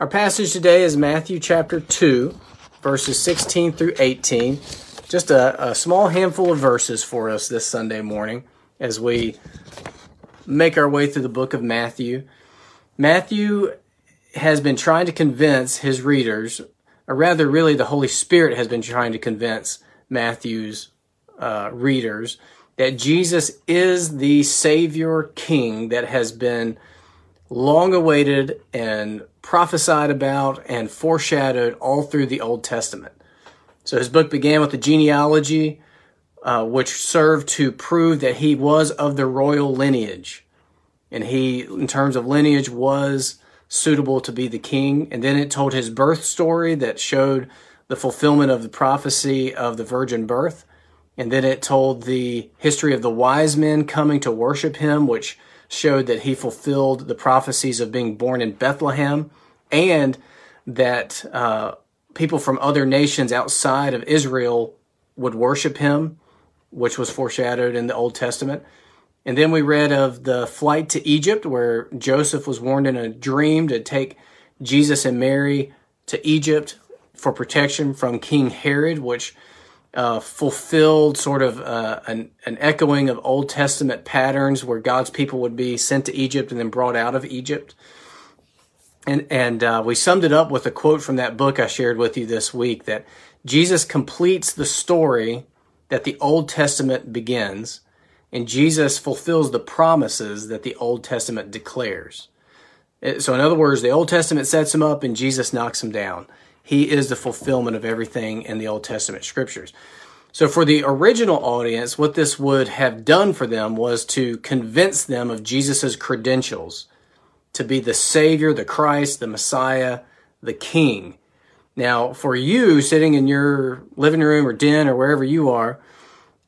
Our passage today is Matthew chapter 2, verses 16 through 18. Just a, a, small handful of verses for us this Sunday morning as we make our way through the book of Matthew. Matthew has been trying to convince his readers, or rather, really, the Holy Spirit has been trying to convince Matthew's uh, readers that Jesus is the Savior King that has been long awaited and prophesied about and foreshadowed all through the Old Testament. So his book began with the genealogy, uh, which served to prove that he was of the royal lineage. And he, in terms of lineage, was suitable to be the king. And then it told his birth story that showed the fulfillment of the prophecy of the virgin birth. And then it told the history of the wise men coming to worship him, which showed that he fulfilled the prophecies of being born in Bethlehem and that uh, people from other nations outside of Israel would worship him, which was foreshadowed in the Old Testament. And then we read of the flight to Egypt, where Joseph was warned in a dream to take Jesus and Mary to Egypt for protection from King Herod, which uh, fulfilled sort of uh, an, an echoing of Old Testament patterns where God's people would be sent to Egypt and then brought out of Egypt. And, and uh, we summed it up with a quote from that book I shared with you this week that Jesus completes the story that the Old Testament begins, and Jesus fulfills the promises that the Old Testament declares. Uh, so, in other words, the Old Testament sets him up and Jesus knocks him down. He is the fulfillment of everything in the Old Testament scriptures. So, for the original audience, what this would have done for them was to convince them of Jesus' credentials to be the Savior, the Christ, the Messiah, the King. Now, for you sitting in your living room or den or wherever you are,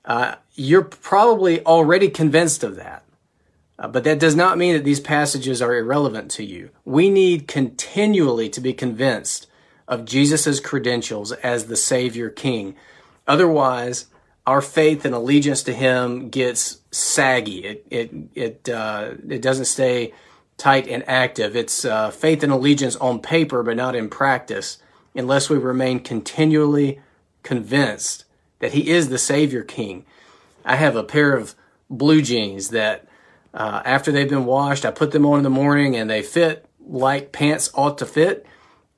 uh, you're probably already convinced of that. Uh, but that does not mean that these passages are irrelevant to you. We need continually to be convinced of Jesus' credentials as the Savior King. Otherwise, our faith and allegiance to Him gets saggy. It it it uh, it doesn't stay tight and active. It's uh, faith and allegiance on paper, but not in practice, unless we remain continually convinced that He is the Savior King. I have a pair of blue jeans that, uh, after they've been washed, I put them on in the morning and they fit like pants ought to fit.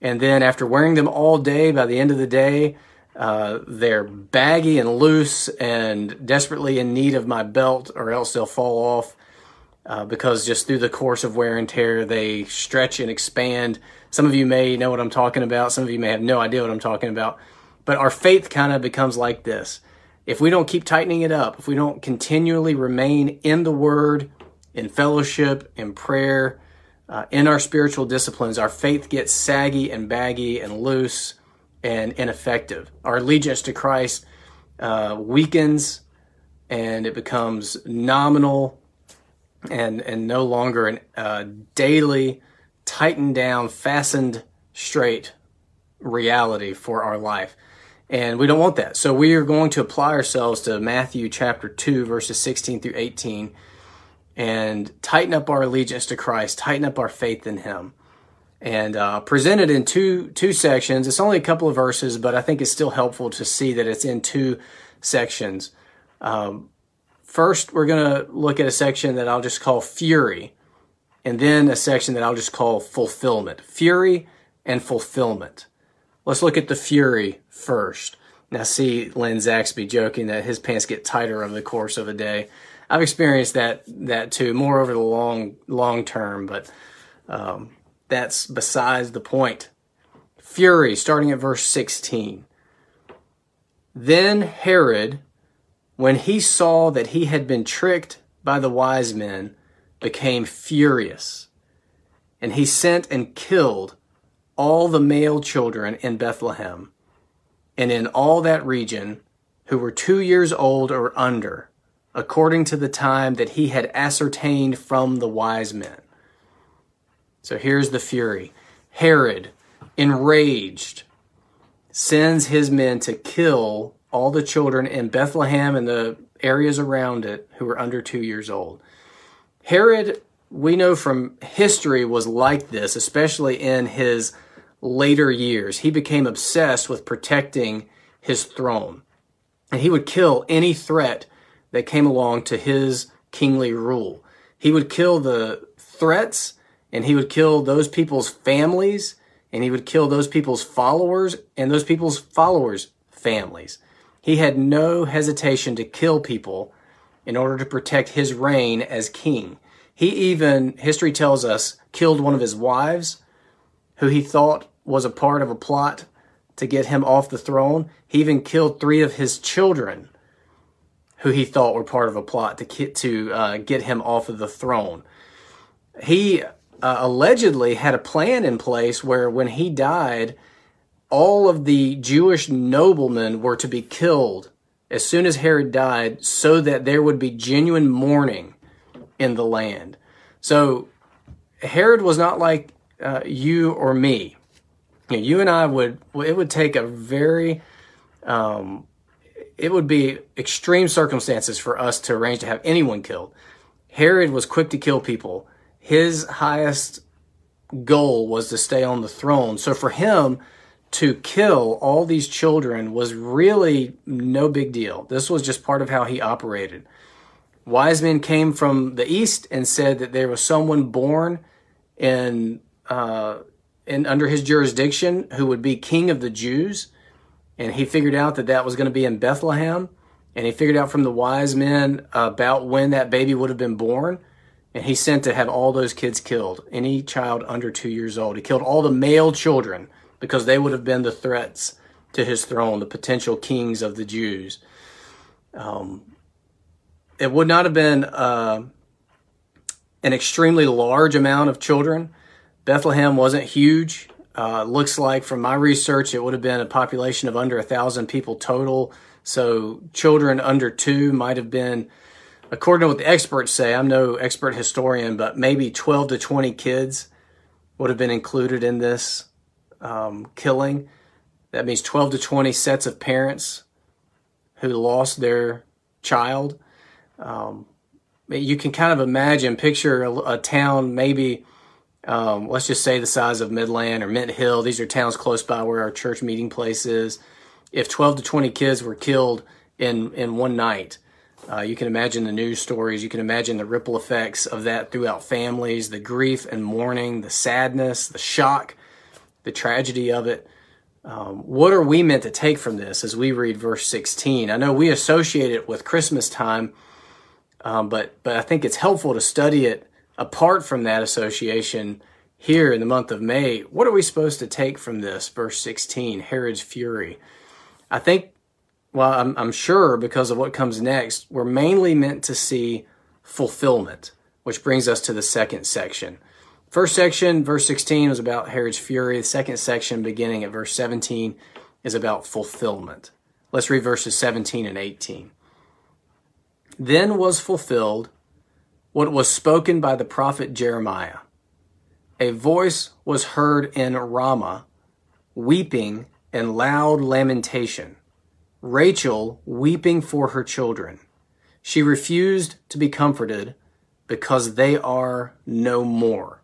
And then after wearing them all day, by the end of the day, uh, they're baggy and loose and desperately in need of my belt, or else they'll fall off uh, because just through the course of wear and tear, they stretch and expand. Some of you may know what I'm talking about. Some of you may have no idea what I'm talking about. But our faith kind of becomes like this. If we don't keep tightening it up, if we don't continually remain in the Word, in fellowship, in prayer, uh, in our spiritual disciplines, our faith gets saggy and baggy and loose and ineffective. Our allegiance to Christ uh, weakens and it becomes nominal and, and no longer a uh, daily, tightened down, fastened straight reality for our life. And we don't want that. So we are going to apply ourselves to Matthew chapter 2, verses 16 through 18 and tighten up our allegiance to Christ, tighten up our faith in Him, and uh, present it in two two sections. It's only a couple of verses, but I think it's still helpful to see that it's in two sections. Um, first, we're going to look at a section that I'll just call fury, and then a section that I'll just call fulfillment. Fury and fulfillment. Let's look at the fury first. Now, see Len Zaxby joking that his pants get tighter over the course of a day. I've experienced that that too, more over the long long term, but um, that's besides the point. Fury, starting at verse 16. Then Herod, when he saw that he had been tricked by the wise men, became furious, and he sent and killed all the male children in Bethlehem and in all that region who were two years old or under according to the time that he had ascertained from the wise men. So here's the fury. Herod, enraged, sends his men to kill all the children in Bethlehem and the areas around it who were under two years old. Herod we know from history was like this, especially in his later years. He became obsessed with protecting his throne. And he would kill any threat that came along to his kingly rule. He would kill the threats and he would kill those people's families and he would kill those people's followers and those people's followers' families. He had no hesitation to kill people in order to protect his reign as king. He even, history tells us, killed one of his wives who he thought was a part of a plot to get him off the throne. He even killed three of his children who he thought were part of a plot to get, to uh, get him off of the throne. He uh, allegedly had a plan in place where when he died, all of the Jewish noblemen were to be killed as soon as Herod died so that there would be genuine mourning in the land. So Herod was not like uh, you or me. You, know, you, and I would, it would take a very, um, it would be extreme circumstances for us to arrange to have anyone killed. Herod was quick to kill people his highest goal was to stay on the throne. So for him to kill all these children was really no big deal. This was just part of how he operated. Wise men came from the east and said that there was someone born in uh, in under his jurisdiction who would be king of the Jews, and he figured out that that was going to be in Bethlehem, and he figured out from the wise men about when that baby would have been born and he sent to have all those kids killed, any child under two years old. He killed all the male children because they would have been the threats to his throne, the potential kings of the Jews. Um, it would not have been uh, an extremely large amount of children. Bethlehem wasn't huge. Uh, looks like from my research, it would have been a population of under a thousand people total. So children under two might have been according to what the experts say, I'm no expert historian, but maybe 12 to 20 kids would have been included in this um, killing. That means 12 to 20 sets of parents who lost their child. Um, you can kind of imagine, picture a, a town, maybe, um, let's just say the size of Midland or Mint Hill. These are towns close by where our church meeting place is. If 12 to 20 kids were killed in, in one night, uh, you can imagine the news stories. You can imagine the ripple effects of that throughout families, the grief and mourning, the sadness, the shock, the tragedy of it. Um, what are we meant to take from this as we read verse 16? I know we associate it with Christmas time, um, but but I think it's helpful to study it apart from that association here in the month of May. What are we supposed to take from this? Verse 16, Herod's fury. I think well, I'm, I'm sure because of what comes next, we're mainly meant to see fulfillment, which brings us to the second section. First section, verse 16, was about Herod's fury. The second section, beginning at verse 17, is about fulfillment. Let's read verses 17 and 18. Then was fulfilled what was spoken by the prophet Jeremiah. A voice was heard in Ramah, weeping and loud lamentation Rachel weeping for her children. She refused to be comforted because they are no more.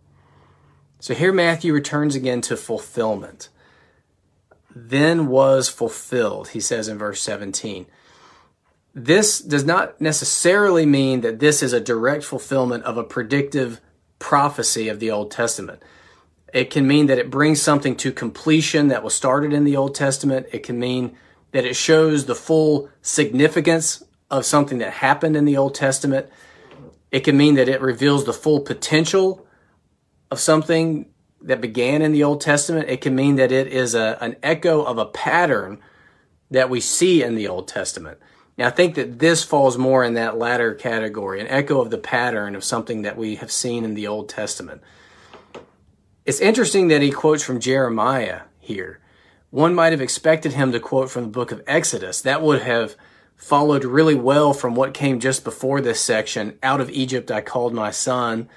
So here Matthew returns again to fulfillment. Then was fulfilled, he says in verse 17. This does not necessarily mean that this is a direct fulfillment of a predictive prophecy of the Old Testament. It can mean that it brings something to completion that was started in the Old Testament. It can mean that it shows the full significance of something that happened in the Old Testament. It can mean that it reveals the full potential of something that began in the Old Testament. It can mean that it is a, an echo of a pattern that we see in the Old Testament. Now, I think that this falls more in that latter category, an echo of the pattern of something that we have seen in the Old Testament. It's interesting that he quotes from Jeremiah here one might have expected him to quote from the book of Exodus. That would have followed really well from what came just before this section. Out of Egypt I called my son.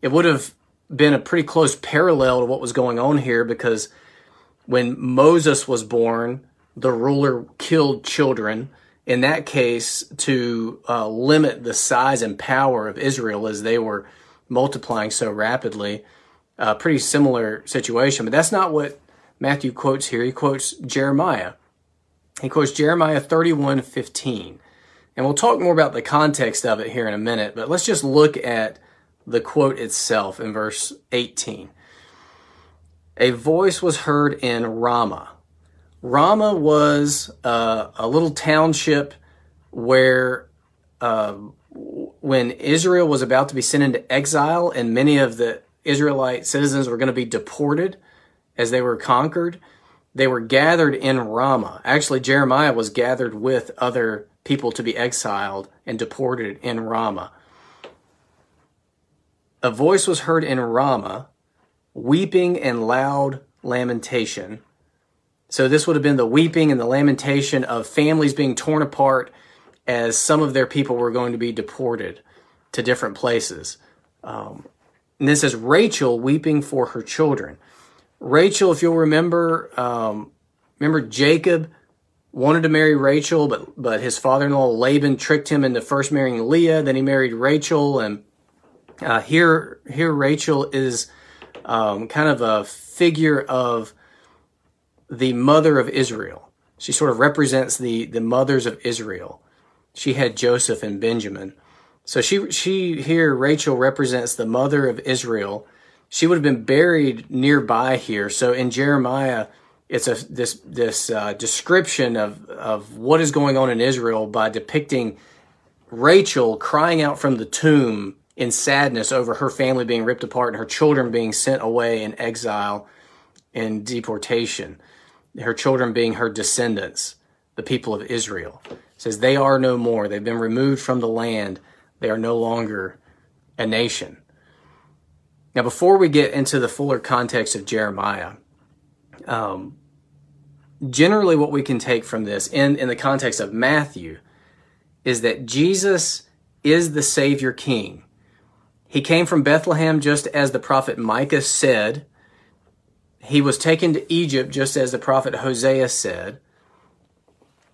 It would have been a pretty close parallel to what was going on here because when Moses was born, the ruler killed children. In that case, to uh, limit the size and power of Israel as they were multiplying so rapidly. A pretty similar situation, but that's not what Matthew quotes here. He quotes Jeremiah. He quotes Jeremiah 31 15. And we'll talk more about the context of it here in a minute, but let's just look at the quote itself in verse 18. A voice was heard in Ramah. Ramah was uh, a little township where uh, when Israel was about to be sent into exile and many of the Israelite citizens were going to be deported as they were conquered, they were gathered in Ramah. Actually, Jeremiah was gathered with other people to be exiled and deported in Ramah. A voice was heard in Ramah, weeping and loud lamentation. So, this would have been the weeping and the lamentation of families being torn apart as some of their people were going to be deported to different places. Um, and this is Rachel weeping for her children. Rachel, if you'll remember, um, remember Jacob wanted to marry Rachel, but but his father-in-law Laban tricked him into first marrying Leah. Then he married Rachel, and uh, here here Rachel is um, kind of a figure of the mother of Israel. She sort of represents the the mothers of Israel. She had Joseph and Benjamin. So she she here Rachel represents the mother of Israel. She would have been buried nearby here. So in Jeremiah it's a this this uh, description of of what is going on in Israel by depicting Rachel crying out from the tomb in sadness over her family being ripped apart and her children being sent away in exile and deportation. Her children being her descendants, the people of Israel. It says they are no more. They've been removed from the land. They are no longer a nation. Now, before we get into the fuller context of Jeremiah, um, generally what we can take from this in, in the context of Matthew is that Jesus is the Savior King. He came from Bethlehem just as the prophet Micah said. He was taken to Egypt just as the prophet Hosea said.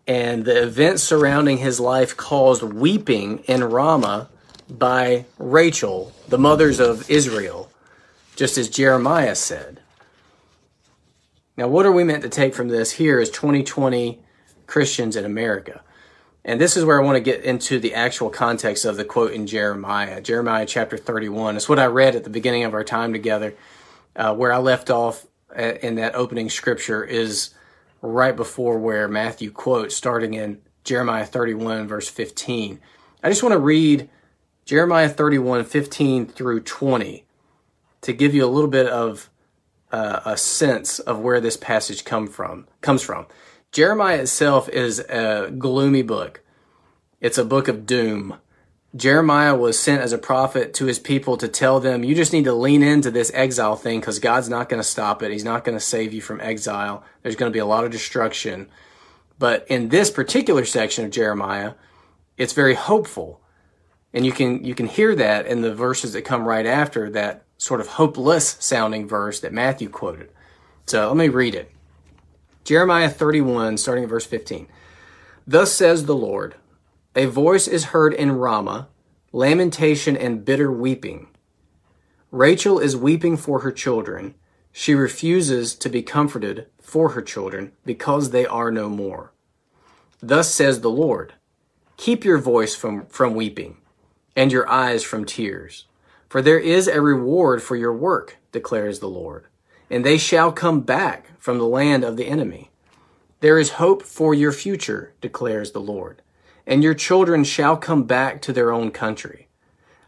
And the events surrounding his life caused weeping in Ramah by Rachel, the mothers of Israel, just as Jeremiah said. Now, what are we meant to take from this here as 2020 Christians in America? And this is where I want to get into the actual context of the quote in Jeremiah, Jeremiah chapter 31. It's what I read at the beginning of our time together. Uh, where I left off in that opening scripture is right before where Matthew quotes, starting in Jeremiah 31, verse 15. I just want to read Jeremiah 31, 15 through 20 to give you a little bit of uh, a sense of where this passage come from comes from. Jeremiah itself is a gloomy book. It's a book of doom. Jeremiah was sent as a prophet to his people to tell them, you just need to lean into this exile thing because God's not going to stop it. He's not going to save you from exile. There's going to be a lot of destruction. But in this particular section of Jeremiah, it's very hopeful. And you can, you can hear that in the verses that come right after that sort of hopeless sounding verse that Matthew quoted. So let me read it. Jeremiah 31, starting at verse 15. Thus says the Lord, a voice is heard in Ramah, lamentation and bitter weeping. Rachel is weeping for her children. She refuses to be comforted for her children because they are no more. Thus says the Lord, keep your voice from, from weeping and your eyes from tears. For there is a reward for your work, declares the Lord, and they shall come back from the land of the enemy. There is hope for your future, declares the Lord, and your children shall come back to their own country.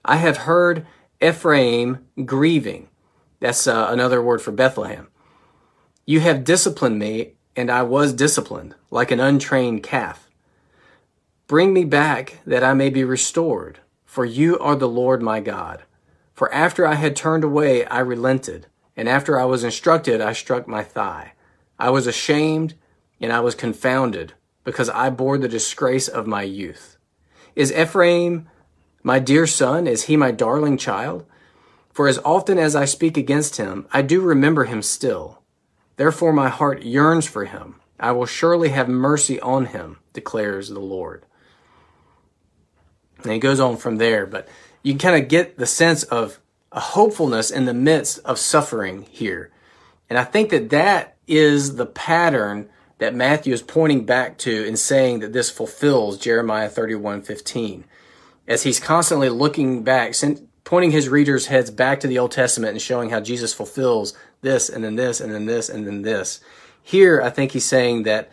I have heard Ephraim grieving. That's uh, another word for Bethlehem. You have disciplined me, and I was disciplined, like an untrained calf. Bring me back that I may be restored, for you are the Lord my God. For after I had turned away, I relented, and after I was instructed, I struck my thigh. I was ashamed, and I was confounded, because I bore the disgrace of my youth. Is Ephraim my dear son? Is he my darling child? For as often as I speak against him, I do remember him still. Therefore my heart yearns for him. I will surely have mercy on him, declares the Lord. And he goes on from there, but you kind of get the sense of a hopefulness in the midst of suffering here. And I think that that is the pattern that Matthew is pointing back to and saying that this fulfills Jeremiah 31:15. As he's constantly looking back, pointing his readers' heads back to the Old Testament and showing how Jesus fulfills this and then this and then this and then this. Here, I think he's saying that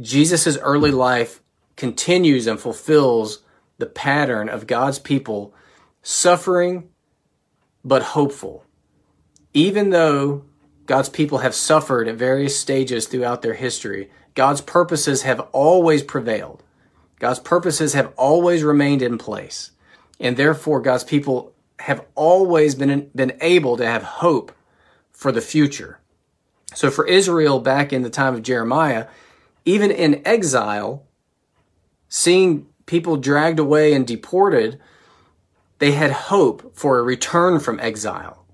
Jesus' early life continues and fulfills the pattern of God's people suffering but hopeful. Even though God's people have suffered at various stages throughout their history, God's purposes have always prevailed. God's purposes have always remained in place. And therefore, God's people have always been, been able to have hope for the future. So for Israel back in the time of Jeremiah, even in exile, seeing people dragged away and deported, they had hope for a return from exile.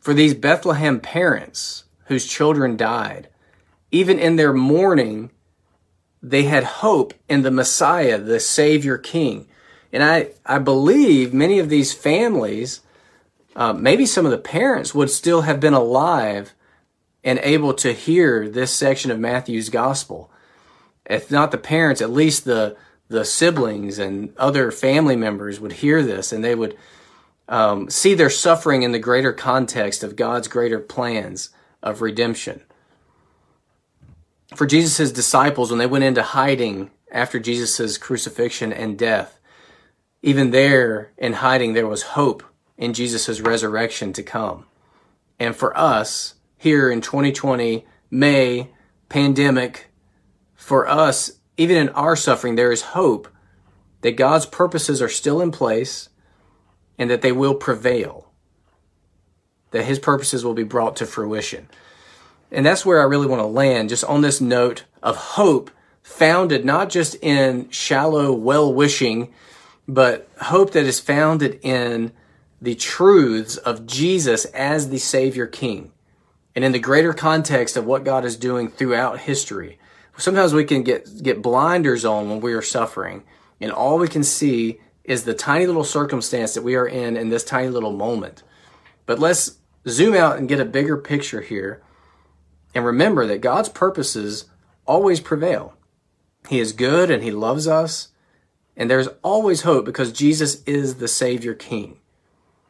For these Bethlehem parents whose children died, even in their mourning, they had hope in the Messiah, the Savior King. And I, I believe many of these families, uh, maybe some of the parents would still have been alive and able to hear this section of Matthew's gospel. If not the parents, at least the, the siblings and other family members would hear this and they would um, see their suffering in the greater context of God's greater plans of redemption. For Jesus' disciples, when they went into hiding after Jesus' crucifixion and death, even there in hiding, there was hope in Jesus' resurrection to come. And for us, here in 2020, May, pandemic, for us, even in our suffering, there is hope that God's purposes are still in place and that they will prevail, that His purposes will be brought to fruition. And that's where I really want to land, just on this note of hope, founded not just in shallow well wishing, but hope that is founded in the truths of Jesus as the Savior King and in the greater context of what God is doing throughout history. Sometimes we can get, get blinders on when we are suffering, and all we can see is the tiny little circumstance that we are in in this tiny little moment. But let's zoom out and get a bigger picture here and remember that God's purposes always prevail. He is good and He loves us, and there's always hope because Jesus is the Savior King.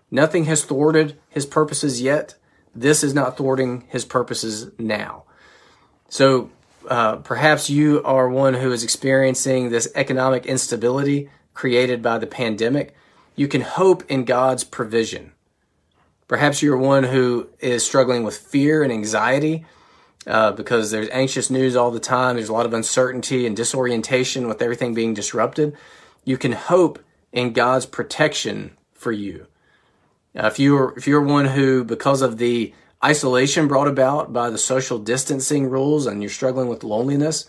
Nothing has thwarted His purposes yet. This is not thwarting His purposes now. So uh, perhaps you are one who is experiencing this economic instability created by the pandemic. You can hope in God's provision. Perhaps you're one who is struggling with fear and anxiety uh, because there's anxious news all the time. There's a lot of uncertainty and disorientation with everything being disrupted. You can hope in God's protection for you. Uh, if you're if you're one who, because of the isolation brought about by the social distancing rules, and you're struggling with loneliness,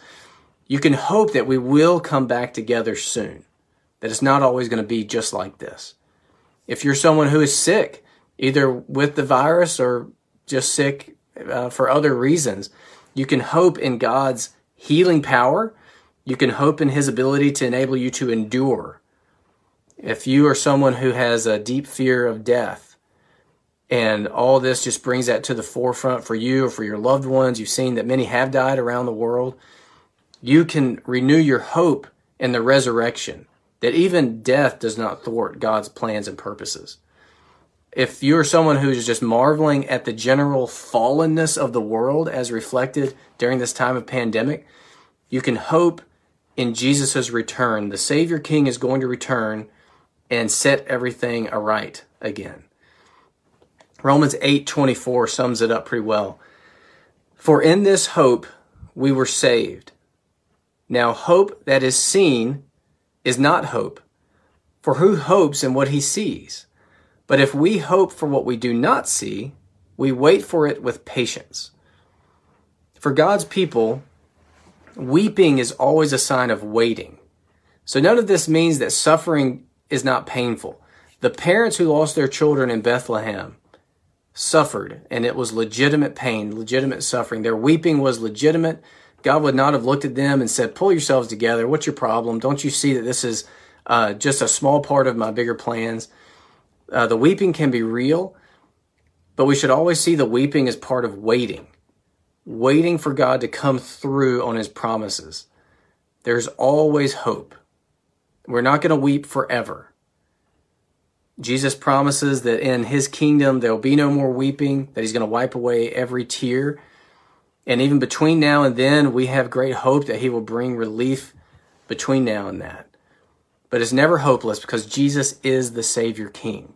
you can hope that we will come back together soon. That it's not always going to be just like this. If you're someone who is sick, either with the virus or just sick uh, for other reasons. You can hope in God's healing power. You can hope in His ability to enable you to endure. If you are someone who has a deep fear of death, and all this just brings that to the forefront for you or for your loved ones, you've seen that many have died around the world. You can renew your hope in the resurrection, that even death does not thwart God's plans and purposes if you're someone who's just marveling at the general fallenness of the world as reflected during this time of pandemic, you can hope in Jesus' return. The Savior King is going to return and set everything aright again. Romans 8:24 sums it up pretty well. For in this hope we were saved. Now hope that is seen is not hope. For who hopes in what he sees? But if we hope for what we do not see, we wait for it with patience. For God's people, weeping is always a sign of waiting. So none of this means that suffering is not painful. The parents who lost their children in Bethlehem suffered, and it was legitimate pain, legitimate suffering. Their weeping was legitimate. God would not have looked at them and said, Pull yourselves together. What's your problem? Don't you see that this is uh, just a small part of my bigger plans. Uh, the weeping can be real, but we should always see the weeping as part of waiting, waiting for God to come through on his promises. There's always hope. We're not going to weep forever. Jesus promises that in his kingdom there will be no more weeping, that he's going to wipe away every tear. And even between now and then, we have great hope that he will bring relief between now and that. But it's never hopeless because Jesus is the Savior King.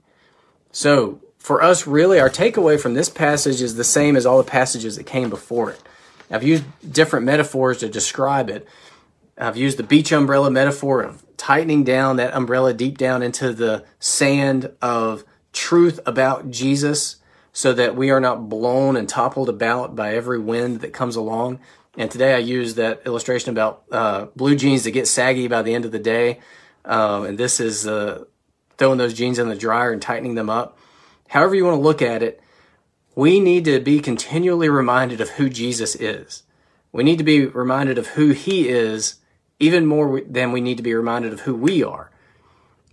So, for us, really, our takeaway from this passage is the same as all the passages that came before it. I've used different metaphors to describe it. I've used the beach umbrella metaphor of tightening down that umbrella deep down into the sand of truth about Jesus so that we are not blown and toppled about by every wind that comes along. And today I use that illustration about uh, blue jeans that get saggy by the end of the day. Um, and this is uh, throwing those jeans in the dryer and tightening them up. However, you want to look at it, we need to be continually reminded of who Jesus is. We need to be reminded of who he is even more than we need to be reminded of who we are.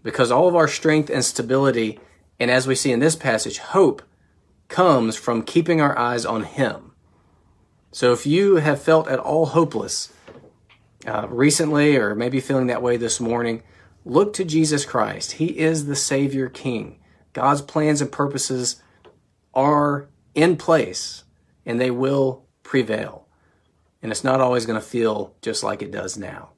Because all of our strength and stability, and as we see in this passage, hope comes from keeping our eyes on Him. So if you have felt at all hopeless uh, recently, or maybe feeling that way this morning, look to Jesus Christ. He is the Savior King. God's plans and purposes are in place, and they will prevail. And it's not always going to feel just like it does now.